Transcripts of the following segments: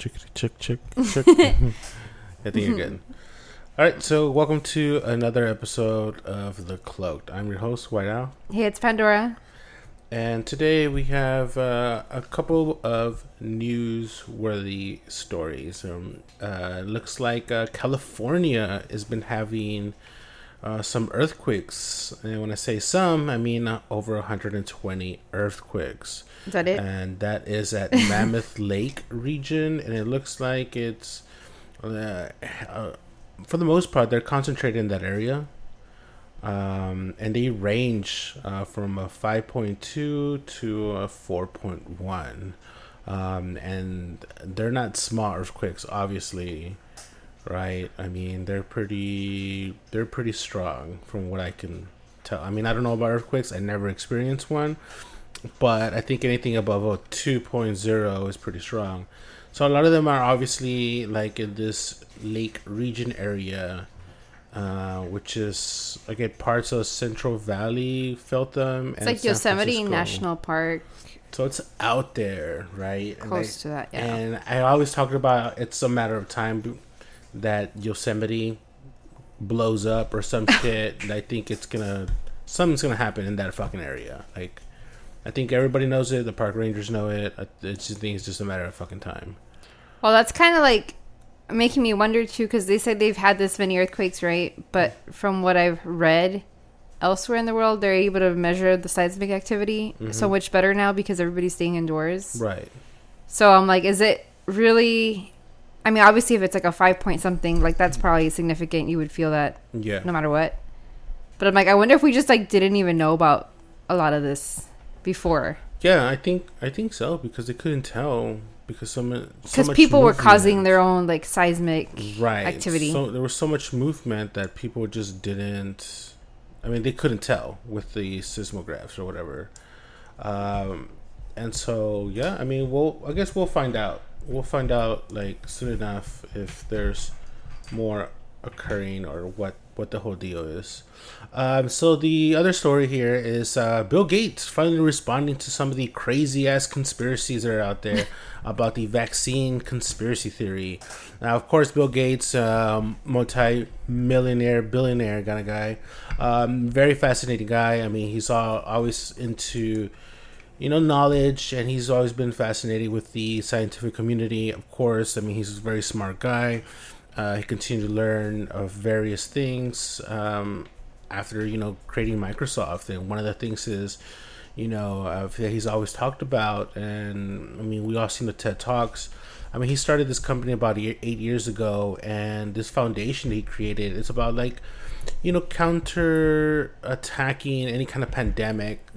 Chickadee. Chickadee, check, check, check. I think you're good. All right, so welcome to another episode of The Cloaked. I'm your host, White Owl, Hey, it's Pandora. and today we have uh, a couple of news-worthy stories. Um, uh, looks like uh, California has been having uh, some earthquakes, and when I say some, I mean uh, over 120 earthquakes. Is that it? and that is at Mammoth Lake region, and it looks like it's, uh, uh, for the most part, they're concentrated in that area, um, and they range uh, from a five point two to a four point one, um, and they're not small earthquakes, obviously, right? I mean, they're pretty, they're pretty strong from what I can tell. I mean, I don't know about earthquakes; I never experienced one but I think anything above a 2.0 is pretty strong. So a lot of them are obviously like in this lake region area, uh, which is again parts of Central Valley felt them. It's like Yosemite National Park, So it's out there, right? And close I- to that. Yeah. And I always talk about it's a matter of time that Yosemite blows up or some shit. I think it's gonna something's gonna happen in that fucking area. Like, I think everybody knows it. The park rangers know it. I it's just, think it's just a matter of fucking time. Well, that's kind of like making me wonder too, because they said they've had this many earthquakes, right? But from what I've read elsewhere in the world, they're able to measure the seismic activity so mm-hmm. much better now because everybody's staying indoors. Right. So I'm like, is it really? I mean, obviously, if it's like a five point something, like that's probably significant. You would feel that Yeah. no matter what. But I'm like, I wonder if we just like didn't even know about a lot of this before Yeah, I think I think so because they couldn't tell because some because much people were causing their own like seismic right activity. So there was so much movement that people just didn't. I mean, they couldn't tell with the seismographs or whatever. Um, and so yeah, I mean, we'll I guess we'll find out. We'll find out like soon enough if there's more occurring or what what the whole deal is. Um, so the other story here is uh, Bill Gates finally responding to some of the crazy ass conspiracies that are out there about the vaccine conspiracy theory. Now, of course, Bill Gates, um, multi-millionaire, billionaire kind of guy, um, very fascinating guy. I mean, he's all, always into you know knowledge and he's always been fascinated with the scientific community of course. I mean he's a very smart guy. Uh, he continued to learn of various things um, after you know creating microsoft. And one of the things is you know uh, that he's always talked about and i mean we all seen the ted talks. I mean he started this company about eight years ago and this foundation he created it's about like you know counter attacking any kind of pandemic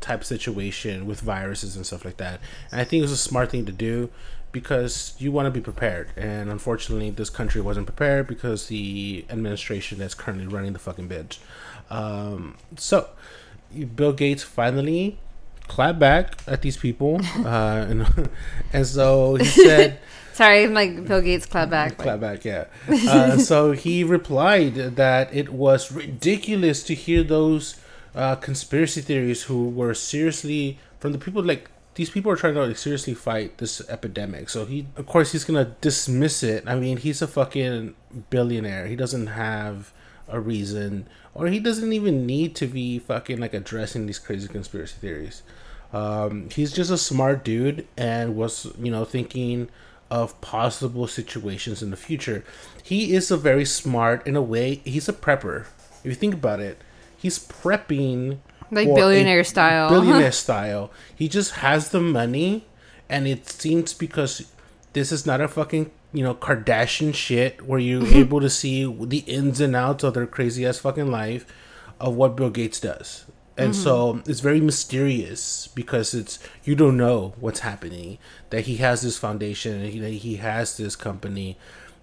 type situation with viruses and stuff like that. And I think it was a smart thing to do because you want to be prepared. And unfortunately, this country wasn't prepared because the administration that's currently running the fucking bitch. Um, so, Bill Gates finally clapped back at these people. Uh, and, and so he said. Sorry, like Bill Gates clap back. Clap back, yeah. Uh, so he replied that it was ridiculous to hear those uh, conspiracy theories who were seriously from the people like these people are trying to like, seriously fight this epidemic. So he, of course, he's gonna dismiss it. I mean, he's a fucking billionaire. He doesn't have a reason, or he doesn't even need to be fucking like addressing these crazy conspiracy theories. Um, he's just a smart dude and was, you know, thinking of possible situations in the future. He is a very smart in a way. He's a prepper. If you think about it, he's prepping Like billionaire style. Billionaire style. He just has the money, and it seems because this is not a fucking you know Kardashian shit where you're able to see the ins and outs of their crazy ass fucking life of what Bill Gates does. And so mm-hmm. it's very mysterious because it's you don't know what's happening. That he has this foundation and he, that he has this company,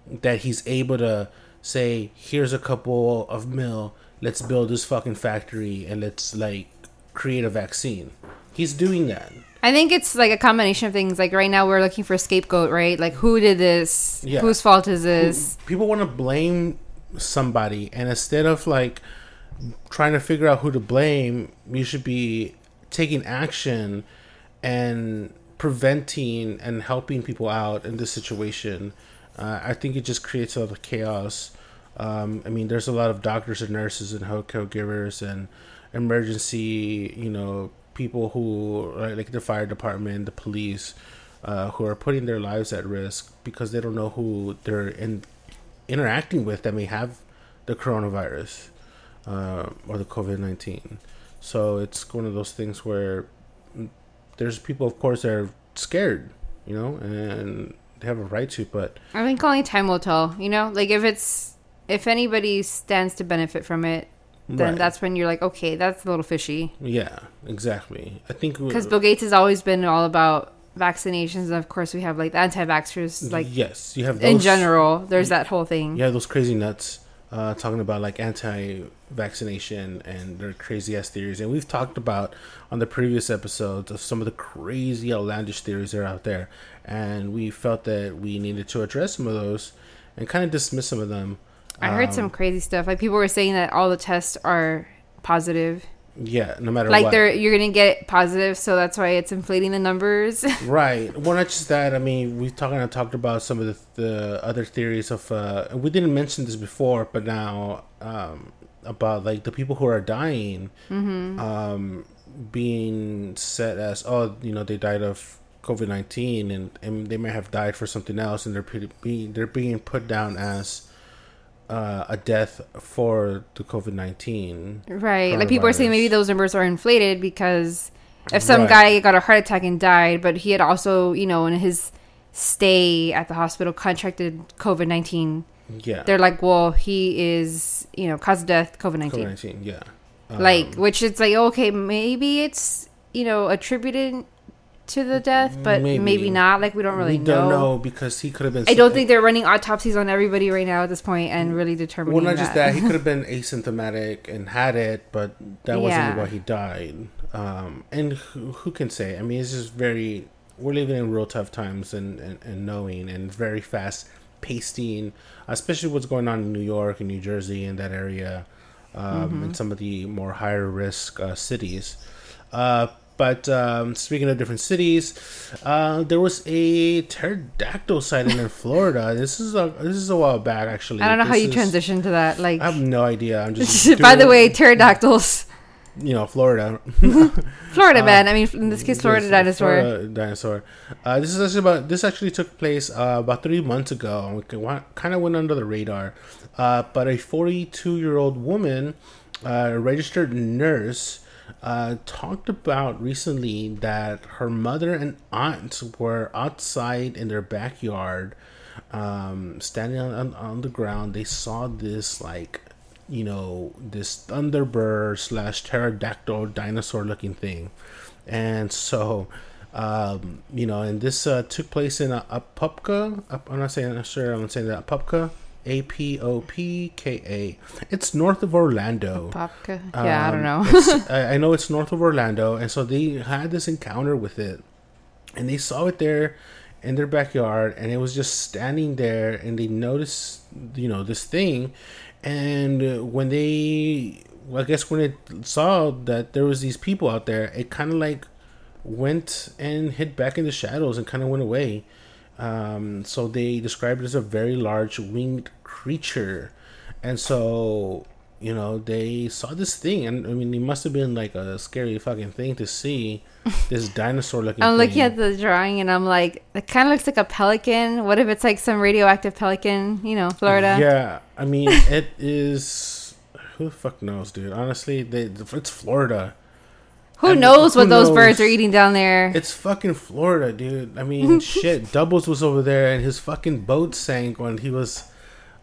that he's able to say, "Here's a couple of mil. Let's build this fucking factory and let's like create a vaccine." He's doing that. I think it's like a combination of things. Like right now, we're looking for a scapegoat, right? Like who did this? Yeah. Whose fault is this? People want to blame somebody, and instead of like trying to figure out who to blame, you should be taking action and preventing and helping people out in this situation. Uh, I think it just creates a lot of chaos. Um, I mean, there's a lot of doctors and nurses and health caregivers and emergency, you know, people who like the fire department, the police, uh, who are putting their lives at risk because they don't know who they're in, interacting with that may have the coronavirus uh, or the COVID nineteen. So it's one of those things where there's people, of course, that are scared, you know, and they have a right to. But I think only time will tell. You know, like if it's if anybody stands to benefit from it, then Right. that's when you're like, okay, that's a little fishy. yeah, exactly. I think Because Bill Gates has always been all about vaccinations, and of course we have like the anti-vaxxers, like yes, you have in general. There's that whole thing. Yeah, those crazy nuts uh, talking about like anti-vaccination and their crazy ass theories, and we've talked about on the previous episodes of some of the crazy outlandish theories that are out there, and we felt that we needed to address some of those and kind of dismiss some of them. I heard Um, some crazy stuff. Like people were saying that all the tests are positive. Yeah, no matter Like what. they're you're gonna get positive, so that's why it's inflating the numbers. Right. Well, not just that. I mean, we talked and talked about some of the, the other theories of. Uh, we didn't mention this before, but now um, about like the people who are dying, um, being set as oh, you know, they died of COVID nineteen, and and they may have died for something else, and they're pretty, being they're being put down as. Uh, a death for the COVID nineteen. right. Like people are saying maybe those numbers are inflated because if some Right. guy got a heart attack and died, but he had also, you know, in his stay at the hospital contracted COVID nineteen. Yeah, They're like, well, he is, you know, cause of death, COVID COVID nineteen. Yeah, like Um, which it's like okay maybe it's you know attributed to the death but maybe, Maybe. not like we don't really we don't know. know because he could have been. i don't think they're running autopsies on everybody right now at this point and really determining Well, not that. just that, he could have been asymptomatic and had it, but that Yeah. wasn't why he died. Um, and who, who can say? I mean, it's just very. We're living in real tough times and, and, and knowing and very fast pasting, especially what's going on in New York and New Jersey and that area, um, and some of the more higher risk uh, cities. Uh, but um, speaking of different cities, uh, there was a pterodactyl sighting in Florida. This is a this is a while back actually. i don't know how you is- transition to that like I have no idea. I'm just. by the way pterodactyls you know, Florida. florida man i mean in this case florida This- dinosaur Florida dinosaur. Uh, this is actually about. This actually took place uh, about three months ago. and Kind of went under the radar. Uh, but a 42 year old woman, uh, registered nurse, uh, talked about recently that her mother and aunt were outside in their backyard, um, standing on, on, the ground. They saw this like you know, this Thunderbird slash pterodactyl dinosaur looking thing. And so, um, you know, and this uh, took place in a, Apopka. Up- I'm not saying, I'm sure I'm saying that. Apopka. A P O P K A. It's north of Orlando. Popka. yeah i don't Um, know I, know it's north of Orlando, and so they had this encounter with it, and they saw it there in their backyard, and it was just standing there, and they noticed, you know, this thing, and when they, well, I guess when it saw that there was these people out there, it kind of like went and hid back in the shadows and kind of went away. Um, so they described it as a very large winged creature, and so you know they saw this thing, and I mean it must have been like a scary fucking thing to see this dinosaur looking. i'm looking thing. at the drawing and i'm like it kind of looks like a pelican what if it's like some radioactive pelican you know florida Yeah, I mean it is. Who the fuck knows, dude? Honestly, they, it's Florida. Who and knows who what those birds are eating down there It's fucking Florida, dude. I mean, shit. Doubles was over there, and his fucking boat sank when he was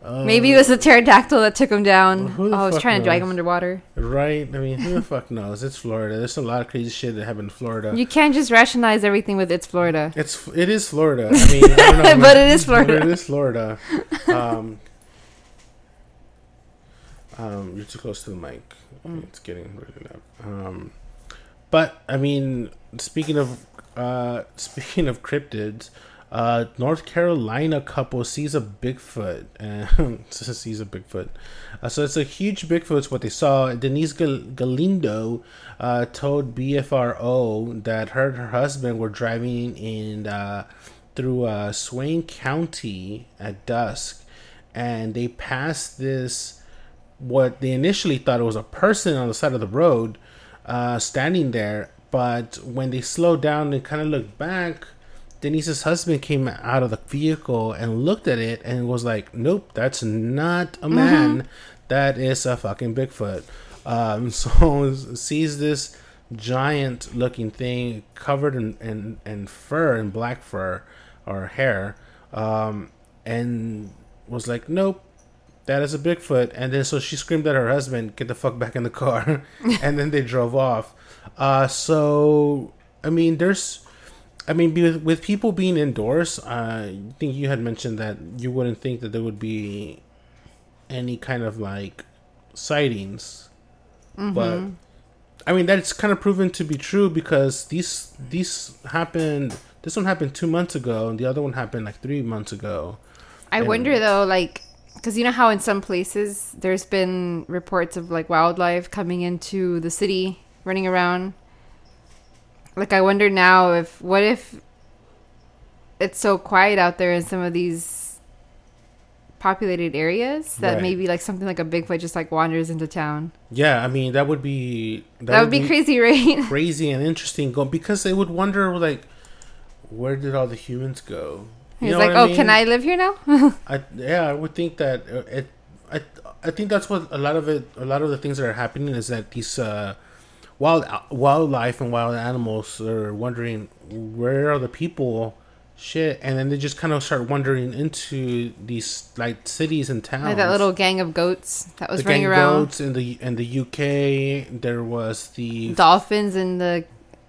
Maybe it was a pterodactyl that took him down. The Oh, I was trying to drag him underwater. Right? I mean, who the fuck knows? It's Florida. There's a lot of crazy shit that happened in Florida. You can't just rationalize everything with it's Florida. It's it is Florida. I mean, I don't know, But man. it is Florida. But it is Florida. Um, um, you're too close to the mic. Mm. It's getting really loud. Um, but I mean, speaking of uh, speaking of cryptids, uh, North Carolina couple sees a Bigfoot and sees a Bigfoot. Uh, so it's a huge Bigfoot. It's what they saw. Denise Gal- Galindo uh, told BFRO that her and her husband were driving in uh, through uh, Swain County at dusk, and they passed this what they initially thought was a person on the side of the road uh, standing there. But when they slowed down and kind of looked back, Denise's husband came out of the vehicle and looked at it and was like, "Nope, that's not a man. That is a fucking Bigfoot." Um, so sees this giant-looking thing covered in, in, in fur and black fur or hair, um, and was like, "Nope, that is a Bigfoot. And then so she screamed at her husband, get the fuck back in the car. and then they drove off. Uh, so, I mean, there's, I mean, with, with people being indoors, uh, I think you had mentioned that you wouldn't think that there would be any kind of like sightings. But, I mean, that's kind of proven to be true because these, these happened, this one happened two months ago and the other one happened like three months ago. I And- wonder though, like, because you know how in some places there's been reports of like wildlife coming into the city, running around. Like, I wonder now if what if it's so quiet out there in some of these populated areas that Right. maybe like something like a Bigfoot just like wanders into town. Yeah, I mean, that would be, That, would be, crazy, right? crazy and interesting because they would wonder like where did all the humans go You He's know like, "Oh, mean? can I live here now?" I yeah i would think that uh, it i i think that's what a lot of it a lot of the things that are happening is that these uh wild wildlife and wild animals are wondering where are the people shit and then they just kind of start wandering into these like cities and towns like that little gang of goats that was the running around. goats in the in the uk there was the Dolphins in the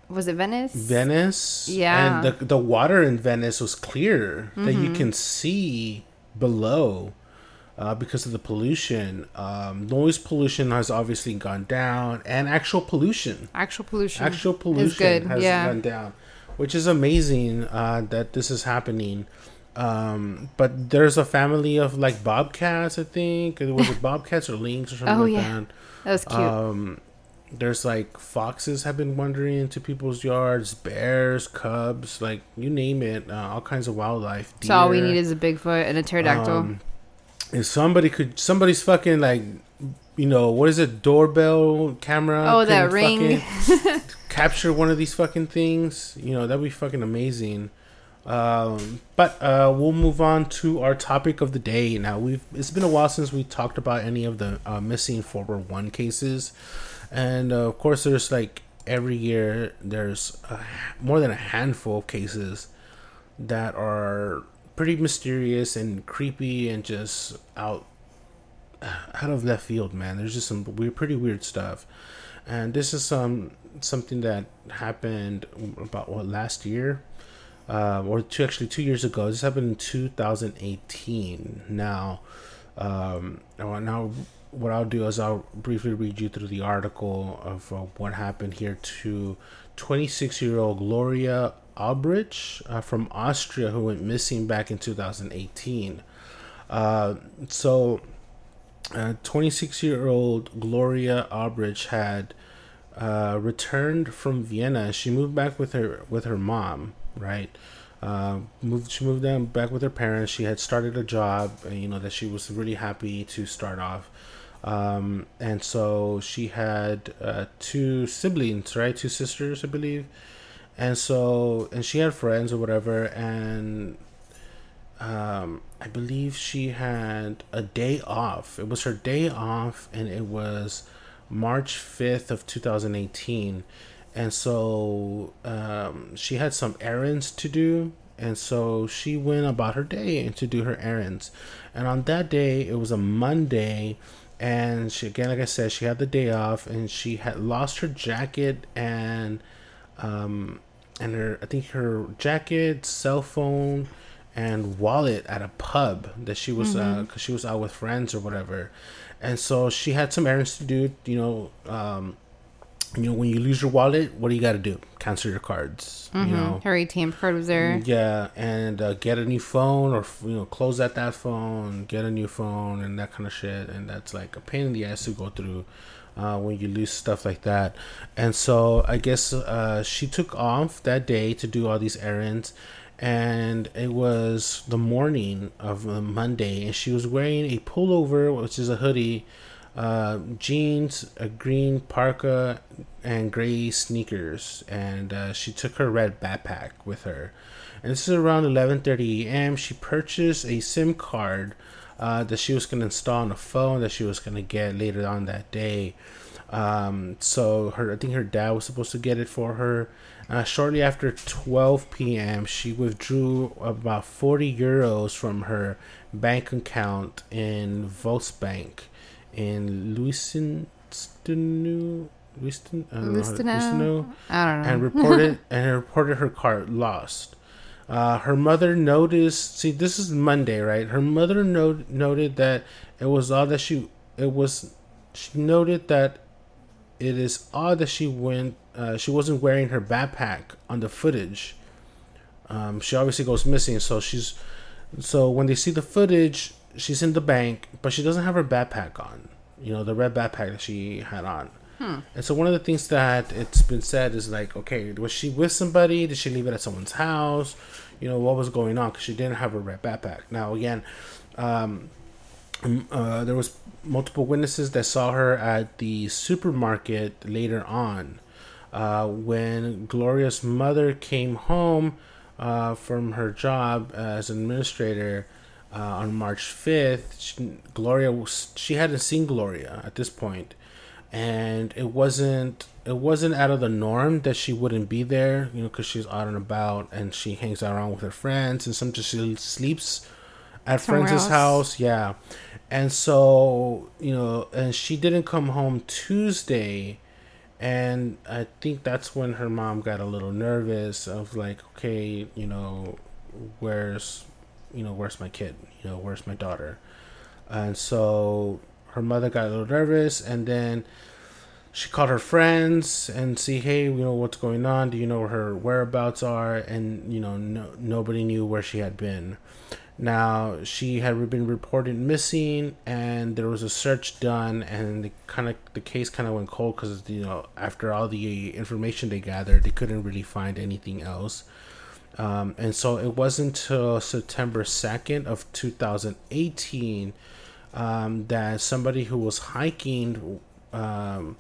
was it Venice? Venice. Yeah. And the the water in Venice was clear that you Mm-hmm. can see below uh, because of the pollution. Um, noise pollution has obviously gone down, and actual pollution, Actual pollution. actual pollution has yeah. gone down, which is amazing uh, that this is happening. Um, but there's a family of like bobcats, I think. Was it bobcats or lynx or something Oh, like yeah. that? That was cute. Um, there's like foxes have been wandering into people's yards, bears, cubs, like you name it, uh, all kinds of wildlife. so all we need is a Bigfoot and a pterodactyl. Um, if somebody could, somebody's fucking like, you know, what is it, doorbell camera? Oh, that ring. fucking capture one of these fucking things. You know, that'd be fucking amazing. Um, but uh, we'll move on to our topic of the day. Now we've it's been a while since we talked about any of the uh, missing four one cases, and uh, of course there's like every year there's a, more than a handful of cases that are pretty mysterious and creepy and just out out of left field, man. There's just some weird, pretty weird stuff, and this is some something that happened about what last year, uh, or two actually two years ago. This happened in 2018. Now, um, now what I'll do is I'll briefly read you through the article of uh, what happened here to 26 year old Gloria Albrecht uh, from Austria who went missing back in 2018. Uh, so, 26 year old Gloria Albrecht had uh, returned from Vienna. She moved back with her with her mom, right? Uh, moved she moved down back with her parents. She had started a job, uh, you know, that she was really happy to start off. Um, and so she had uh, two siblings, right? Two sisters, I believe. And so, and she had friends or whatever, and um, I believe she had a day off. It was her day off, and it was March 5th of 2018. And so um, she had some errands to do, and so she went about her day and to do her errands. And on that day, it was a Monday, and she again, like I said, she had the day off, and she had lost her jacket and um and her I think her jacket, cell phone, and wallet at a pub that she was because Mm-hmm. uh, she was out with friends or whatever, and so she had some errands to do. You know, um, you know when you lose your wallet, what do you got to do? Cancel your cards. You know, Her ATM card was there. yeah, and uh, get a new phone or you know close out that phone, get a new phone, and that kind of shit. And that's like a pain in the ass to go through uh, when you lose stuff like that. And so I guess uh, she took off that day to do all these errands. And it was the morning of uh, Monday, and she was wearing a pullover, which is a hoodie, uh, jeans, a green parka, and gray sneakers. And uh, she took her red backpack with her. And this is around 11:30 a.m. She purchased a SIM card uh, that she was going to install on a phone that she was going to get later on that day. Um, so her, I think her dad was supposed to get it for her. Uh, shortly after 12 p.m., she withdrew about 40 euros from her bank account in Volksbank in Luisenstenu. Luisten, I don't know how to- Lustenau? I don't know. and reported and reported her car lost. Uh, her mother noticed. See, this is Monday, right? Her mother note, noted that it was odd that she. It was. She noted that it is odd that she went. Uh, she wasn't wearing her backpack on the footage. Um, she obviously goes missing, so she's. So when they see the footage, she's in the bank, but she doesn't have her backpack on. You know, the red backpack that she had on. And so one of the things that it's been said is like, okay, was she with somebody? Did she leave it at someone's house? You know, what was going on? Because she didn't have her red backpack. Now again, um, uh, there was multiple witnesses that saw her at the supermarket later on. Uh, when Gloria's mother came home uh, from her job as an administrator uh, on March 5th, she, Gloria was, she hadn't seen Gloria at this point and it wasn't it wasn't out of the norm that she wouldn't be there you know because she's out and about and she hangs out around with her friends and sometimes she sleeps at Somewhere friends' else. house yeah and so you know and she didn't come home tuesday and i think that's when her mom got a little nervous of like okay you know where's you know where's my kid? You know where's my daughter? And so her mother got a little nervous and then she called her friends and see hey you know what's going on? Do you know where her whereabouts are? And you know no, nobody knew where she had been. Now she had been reported missing and there was a search done and the kind of the case kind of went cold because you know after all the information they gathered they couldn't really find anything else um, and so it wasn't until september 2nd of 2018 um, that somebody who was hiking um,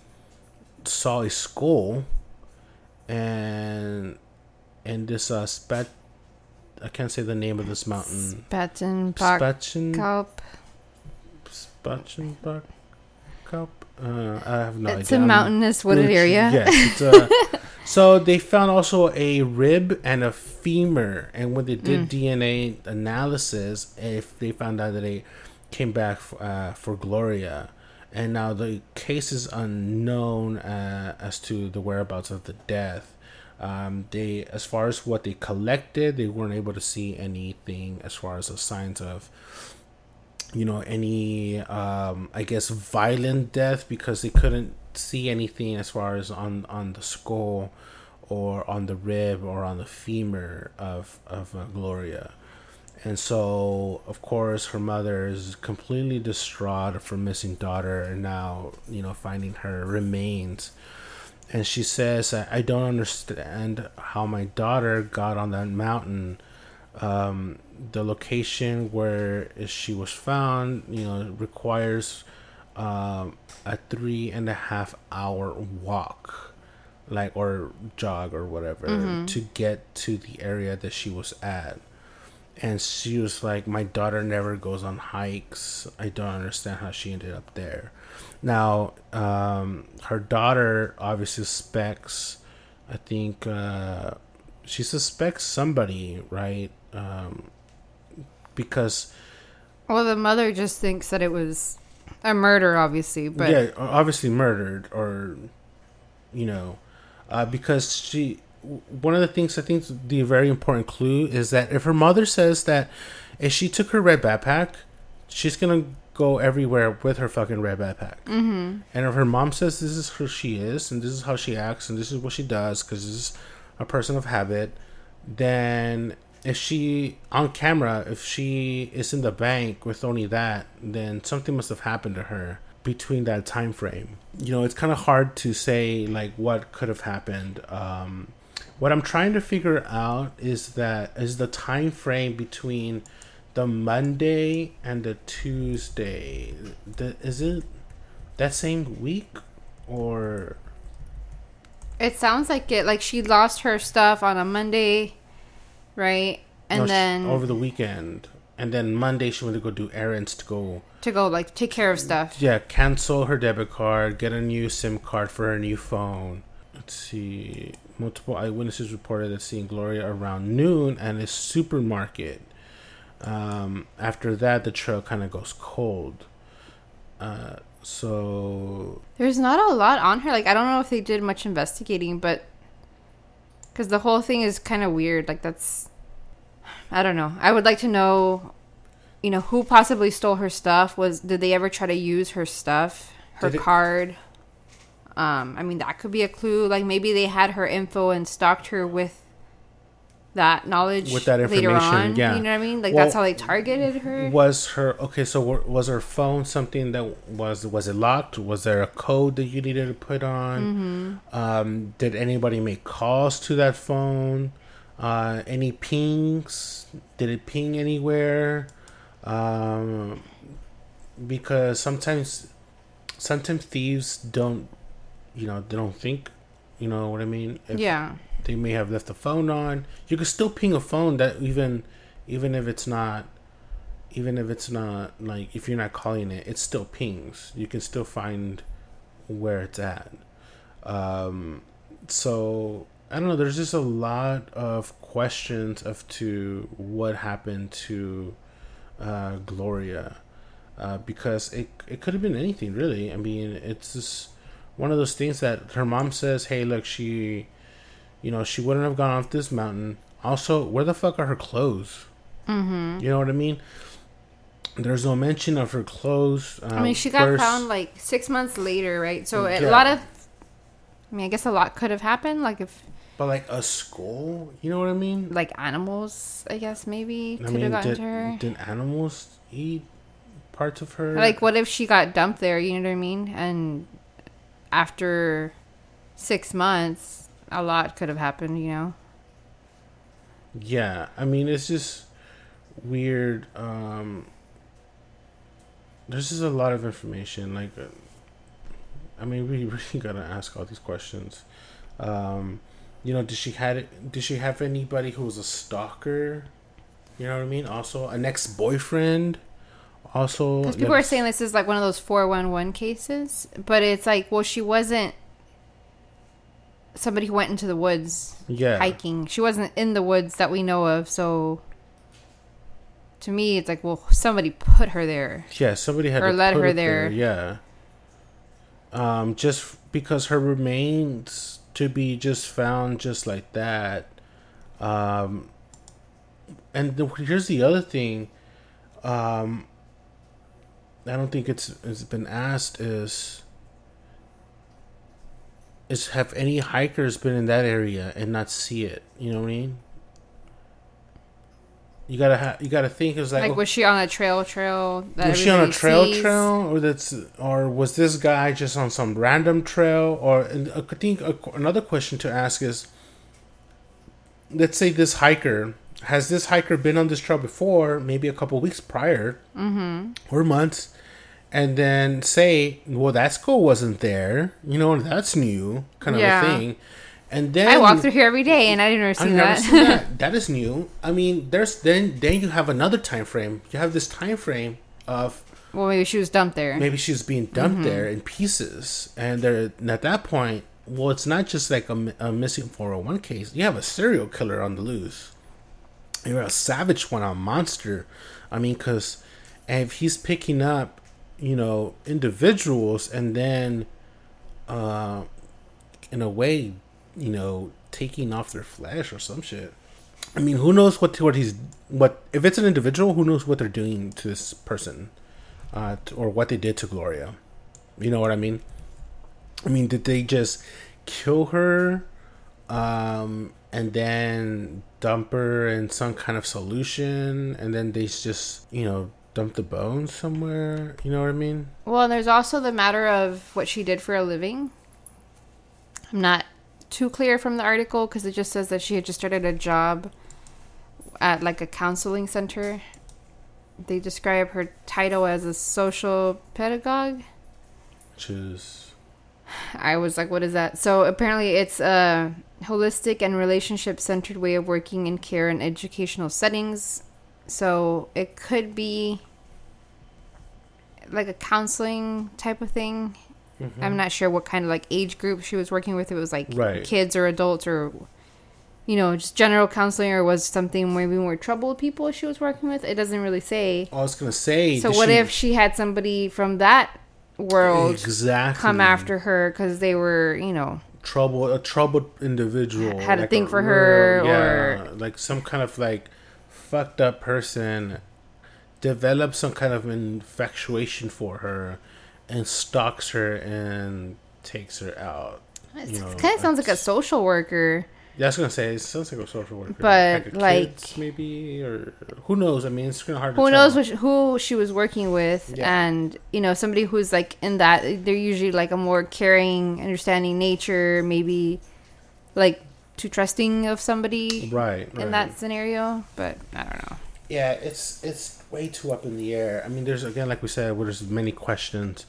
saw a skull and and this uh spat I can't say the name of this mountain. Spatzenbach Spatchen Cup. Uh, I have no It's idea a mountainous wooded area. Yes. It's a, so they found also a rib and a femur, and when they did DNA analysis, if they found out that they came back f- uh, for Gloria, and now the case is unknown uh, as to the whereabouts of the death. Um, they, as far as what they collected, they weren't able to see anything as far as the signs of you know any um i guess violent death because they couldn't see anything as far as on on the skull or on the rib or on the femur of of uh, gloria. And so of course her mother is completely distraught her missing daughter and now you know finding her remains. And she says i I don't understand how my daughter got on that mountain um, the location where she was found, you know, requires um, a three and a half hour walk, like or jog or whatever, to get to the area that she was at. And she was like, "My daughter never goes on hikes. I don't understand how she ended up there." Now, um, her daughter obviously suspects, I think. Uh, she suspects somebody, right? Um, because Well, the mother just thinks that it was a murder, obviously, but yeah, obviously murdered or you know, uh, because she. One of the things I think the very important clue is that if her mother says that if she took her red backpack, she's gonna go everywhere with her fucking red backpack. Mm-hmm. And if her mom says this is who she is and this is how she acts and this is what she does because this is a person of habit, then if she on camera, if she is in the bank with only that, then something must have happened to her between that time frame. You know, it's kind of hard to say like what could have happened. Um, what I'm trying to figure out is that is the time frame between the Monday and the Tuesday. The, is it that same week or it sounds like it. Like she lost her stuff on a Monday, right? And no, she- then over the weekend? And then Monday she went to go do errands to go to go like take care of stuff. yeah cancel her debit card, get a new SIM card for her new phone. Let's see. Multiple eyewitnesses reported that seeing Gloria around noon at a supermarket. Um, after that, the trail kind of goes cold. Uh, so There's not a lot on her. Like I don't know if they did much investigating, but because the whole thing is kind of weird. Like that's I don't know. I would like to know, you know, who possibly stole her stuff. Was did they ever try to use her stuff, her Did it- card? Um, I mean that could be a clue. Like maybe they had her info and stalked her with that knowledge With that information. later on. yeah. You know what I mean? Like Well, that's how they targeted her. was her okay? So was her phone something that was was it locked? Was there a code that you needed to put on? Um, did anybody make calls to that phone? Uh, any pings? Did it ping anywhere? Um, because sometimes, sometimes thieves don't, you know, they don't think. You know what I mean? If- yeah. They may have left the phone on. You can still ping a phone that even even if it's not even if it's not like if you're not calling it, it still pings. You can still find where it's at. Um so I don't know, there's just a lot of questions of to what happened to uh Gloria. Uh, because it it could have been anything really. I mean, it's just one of those things that her mom says, "Hey, look, she you know, she wouldn't have gone off this mountain. Also, where the fuck are her clothes? Mm-hmm. You know what I mean? There's no mention of her clothes. Uh, I mean, she got first- found like six months later, right? So a lot of, I mean, I guess a lot could have happened. Like if but like a skull. You know what I mean? like animals, I guess maybe could have gotten did, to her. did animals eat parts of her? Like, what if she got dumped there? You know what I mean? And after six months, a lot could have happened. You know? Yeah, I mean, it's just weird. Um, there's just a lot of information. Like, uh, I mean, we really gotta ask all these questions. Um, you know, did she had it did she have anybody who was a stalker? You know what I mean. Also, an ex boyfriend. Also, Because people are saying this is like one of those four one one cases, but it's like, well, she wasn't somebody who went into the woods yeah, hiking. She wasn't in the woods that we know of, so. To me, it's like, well, somebody put her there. Yeah, somebody had Or to let put her it there. Yeah. Um, just because her remains to be just found just like that. Um, and the, here's the other thing. Um, I don't think it's it's been asked is is have any hikers been in that area and not see it? You know what I mean? You gotta ha- you gotta think it's like, Like, was she on a trail trail? That was she on a trail sees? trail or that's or was this guy just on some random trail or i think a, another question to ask is let's say this hiker has this hiker been on this trail before maybe a couple weeks prior Mm-hmm. or months and then say well that school wasn't there you know that's new kind of a thing and then I walk through here every day, and I didn't ever see that. that. That is new. I mean, there's then then you have another time frame. You have this time frame of well, maybe she was dumped there. maybe she's being dumped mm-hmm. there in pieces, and there and at that point, well, it's not just like a, a missing 401 case. You have a serial killer on the loose. You're a savage one, a monster. I mean, because if he's picking up, you know, individuals and then, uh, in a way, you know, taking off their flesh or some shit. I mean, who knows what what he's what if it's an individual? Who knows what they're doing to this person, uh, or what they did to Gloria? You know what I mean? I mean, did they just kill her, um, and then dump her in some kind of solution, and then they just you know dump the bones somewhere? You know what I mean? Well, and there's also the matter of what she did for a living. I'm not too clear from the article because it just says that she had just started a job at like a counseling center. They describe her title as a social pedagogue. Which is I was like, what is that? So apparently, it's a holistic and relationship centered way of working in care and educational settings. So it could be like a counseling type of thing. Mm-hmm. I'm not sure what kind of like age group she was working with. It was like Right. kids or adults or you know just general counseling or was something maybe more troubled people she was working with. It doesn't really say. I was gonna say. So what she- if she had somebody from that world exactly come after her because they were, you know, trouble a troubled individual Had a like thing for her, yeah, like some kind of like fucked up person develops some kind of infatuation for her and stalks her and takes her out it You know, kind of sounds like a social worker. yeah i was gonna say it sounds like a social worker But, Like kids, maybe or who knows i mean it's kind of hard Who to knows which, who she was working with, Yeah. and you know, somebody who's like in that. They're usually like a more caring, understanding nature, maybe like too trusting of somebody right, right in that scenario. But I don't know. yeah it's it's way too up in the air. I mean there's again like we said there's many questions.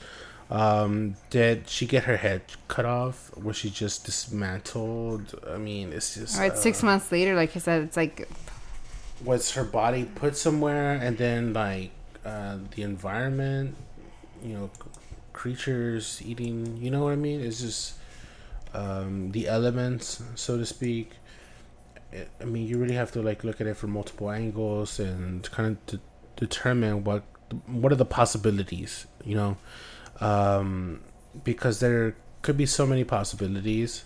Um did she get her head cut off? Was she just dismantled? I mean it's just All right, six uh, months later, like I said, it's like was her body put somewhere and then like uh the environment you know creatures eating you know what i mean? It's just um the elements so to speak I- mean, you really have to like look at it from multiple angles and kind of de- determine what what are the possibilities, you know, um, because there could be so many possibilities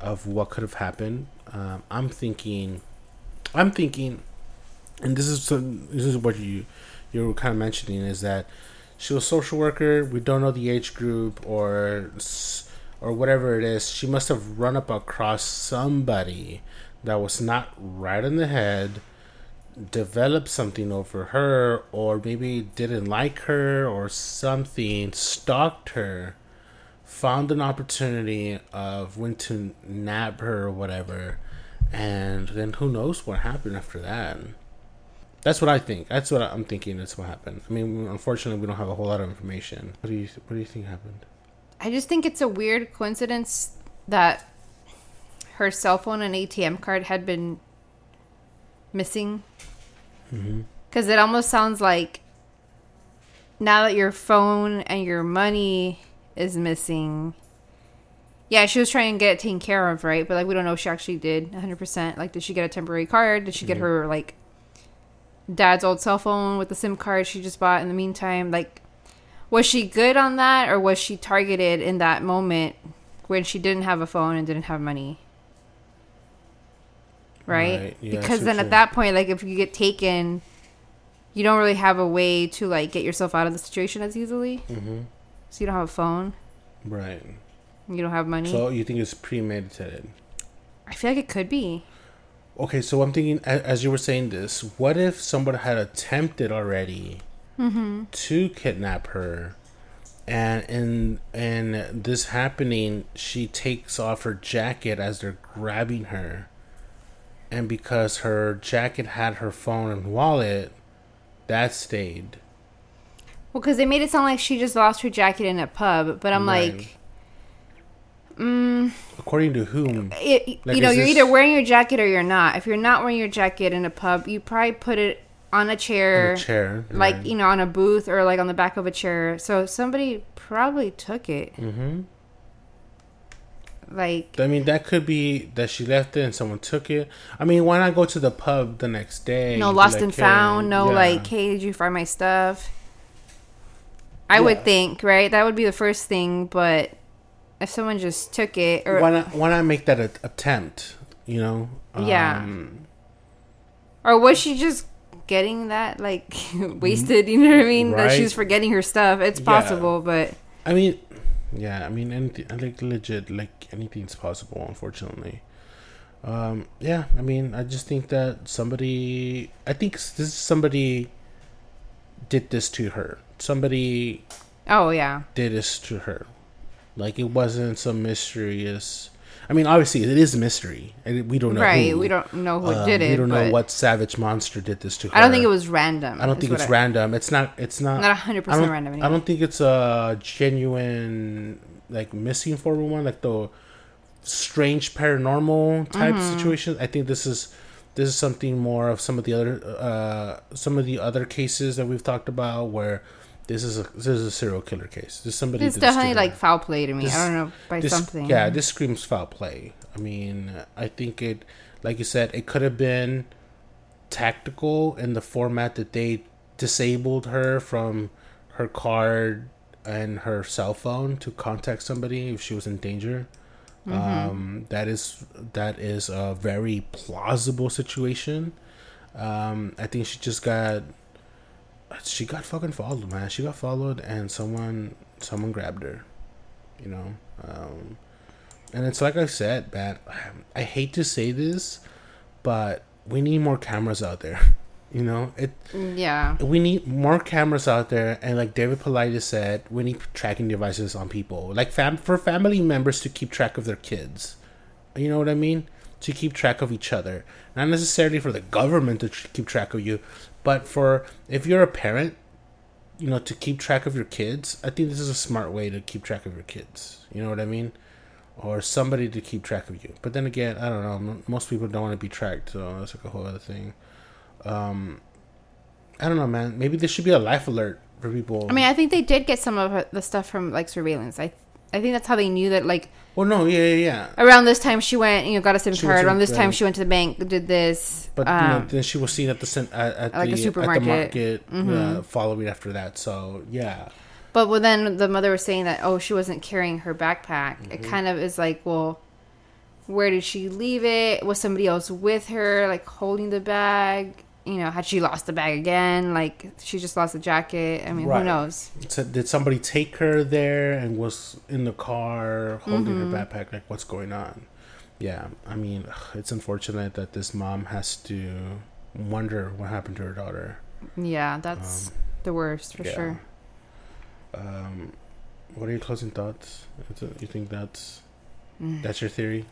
of what could have happened. Um, I'm thinking, I'm thinking, and this is some, this is what you you were kind of mentioning is that she was social worker. We don't know the age group or s- or whatever it is. She must have run up across somebody that was not right in the head, developed something over her, or maybe didn't like her or something, stalked her, found an opportunity of when to nab her or whatever, and then who knows what happened after that. That's what I think. That's what I'm thinking. That's what happened. I mean, unfortunately, we don't have a whole lot of information. What do you What do you think happened? I just think it's a weird coincidence that her cell phone and ATM card had been missing. Mm-hmm. Because it almost sounds like now that your phone and your money is missing. Yeah, she was trying to get it taken care of, right? But like, we don't know if she actually did 100%. Like, did she get a temporary card? Did she get mm-hmm. her like dad's old cell phone with the SIM card she just bought in the meantime? Like, was she good on that or was she targeted in that moment when she didn't have a phone and didn't have money? Right, Right, yeah, because then at that point like if you get taken you don't really have a way to like get yourself out of the situation as easily. Mm-hmm. so you don't have a phone. Right. you don't have money. So you think it's premeditated? i feel like it could be. Okay, so I'm thinking, as you were saying this, what if someone had attempted already to kidnap her, and in in this happening, she takes off her jacket as they're grabbing her, and because her jacket had her phone and wallet, that stayed. well because they made it sound like she just lost her jacket in a pub but i'm Right. like mm, According to whom? it, Like, you know you're this- either wearing your jacket or you're not if you're not wearing your jacket in a pub you probably put it on a chair, In a chair, like right. you know on a booth or like on the back of a chair so somebody probably took it Mm-hmm. Like, I mean, that could be that she left it and someone took it. I mean, why not go to the pub the next day? no lost like, and "Hey," found. No, yeah. like, hey, did you find my stuff? I Yeah. would think, right? That would be the first thing. But if someone just took it, or why not? Why not make that a, attempt? You know? Yeah. Um, or was she just getting that like wasted? You know what I mean? That she's forgetting her stuff. It's Yeah. possible, but I mean, yeah. I mean, anything like legit, like anything's possible. Unfortunately. Um, yeah. I mean, I just think that somebody. I think this is somebody did this to her. Somebody oh yeah, did this to her. Like it wasn't some mysterious. I mean, obviously it is a mystery, and we don't know. right. who. We don't know who Um, did it. We don't know what savage monster did this to her. I don't think it was random. I don't think it's I- random. It's not. It's not. Not hundred percent random. I don't think it's a genuine like missing four one one like the strange paranormal type Mm-hmm. situation. I think this is this is something more of some of the other uh some of the other cases that we've talked about where this is a this is a serial killer case. This is somebody. It's this definitely like foul play to me. This- I don't know by This- something. Yeah, this screams foul play. I mean, I think it, like you said, it could have been tactical in the format that they disabled her from her card and her cell phone to contact somebody if she was in danger. Um, that is that is a very plausible situation. Um, I think she just got she got fucking followed, man. She got followed, and someone someone grabbed her. You know, um, and it's like I said, man. I hate to say this, but we need more cameras out there. You know, it Yeah. we need more cameras out there and like david paulides said we need tracking devices on people like fam- for family members to keep track of their kids you know what i mean to keep track of each other not necessarily for the government to tr- keep track of you but for if you're a parent you know to keep track of your kids i think this is a smart way to keep track of your kids you know what i mean or somebody to keep track of you but then again i don't know most people don't want to be tracked so that's like a whole other thing um I don't know, man. Maybe there should be a life alert for people. I mean, I think they did get some of the stuff from like surveillance. I I think that's how they knew that like well, no, yeah, yeah, yeah. around this time she went, you know, got a SIM She card. Around this time she went to the bank, did this. But you know, um, then she was seen at the cen- at, at like a the supermarket. Mm-hmm. at the market uh, following after that. So yeah, But well, then the mother was saying that oh, she wasn't carrying her backpack. It Mm-hmm. kind of is like, well, where did she leave it? Was somebody else with her, like holding the bag? You know, had she lost the bag again? Like she just lost the jacket. I mean, Right. who knows? so did somebody take her there and was in the car holding Mm-hmm. her backpack? Like, what's going on? Yeah, I mean, it's unfortunate that this mom has to wonder what happened to her daughter. Yeah, that's the worst for Um, yeah. sure. Um, what are your closing thoughts? You think that's Mm. that's your theory?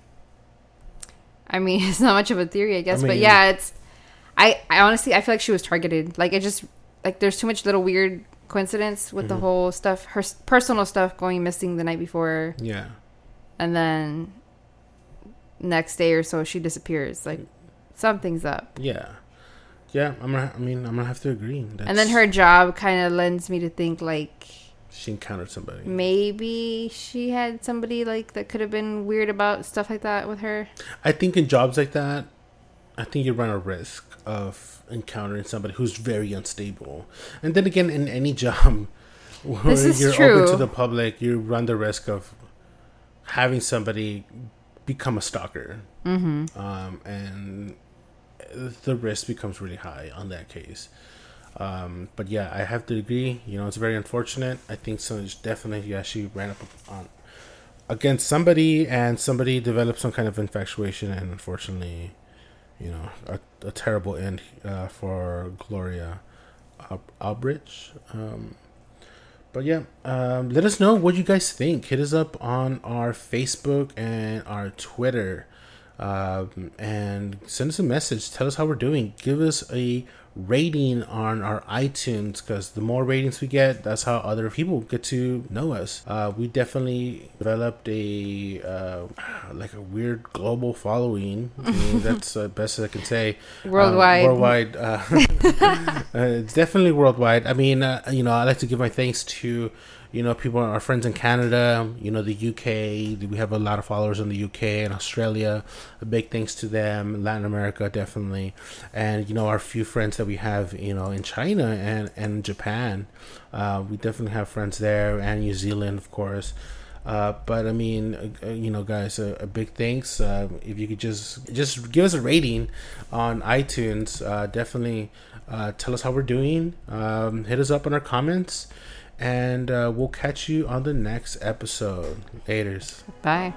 I mean, it's not much of a theory, I guess, but mean- yeah, it's. I, I honestly, I feel like she was targeted. Like it just, like there's too much little weird coincidence with Mm-hmm. the whole stuff, her personal stuff going missing the night before, Yeah. and then next day or so she disappears. Like something's up. Yeah, yeah. I'm gonna. I mean, I'm gonna have to agree. That's, And then her job kind of lends me to think like she encountered somebody. maybe she had somebody like that could have been weird about stuff like that with her. I think in jobs like that, I think you run a risk of encountering somebody who's very unstable. And then again, in any job where you're true. open to the public, you run the risk of having somebody become a stalker, mm-hmm. um, and the risk becomes really high on that case. Um, but yeah, I have to agree. You know, it's very unfortunate. I think so. It's definitely, yeah, she ran up on against somebody, and somebody developed some kind of infatuation, and unfortunately, you know, a, a terrible end uh, for Gloria Al- Albrecht. Um, but yeah, um, let us know what you guys think. Hit us up on our Facebook and our Twitter, um, and send us a message. Tell us how we're doing. Give us a rating on our iTunes because the more ratings we get, that's how other people get to know us. Uh, we definitely developed a uh, like a weird global following. I mean, that's the best I can say. Um, Worldwide. worldwide. Uh, uh, it's definitely worldwide. I mean, uh, you know, I like to give my thanks to you know, people, our friends in Canada, you know, the UK. We have a lot of followers in the UK and Australia. A big thanks to them. Latin America, definitely, and you know, our few friends that we have, you know, in China and and Japan. Uh, we definitely have friends there, and New Zealand, of course. Uh, but I mean, uh, you know, guys, a, a big thanks. Uh, if you could just just give us a rating on iTunes, uh, definitely tell us how we're doing. Um, hit us up in our comments, and uh, we'll catch you on the next episode. Laters. Bye.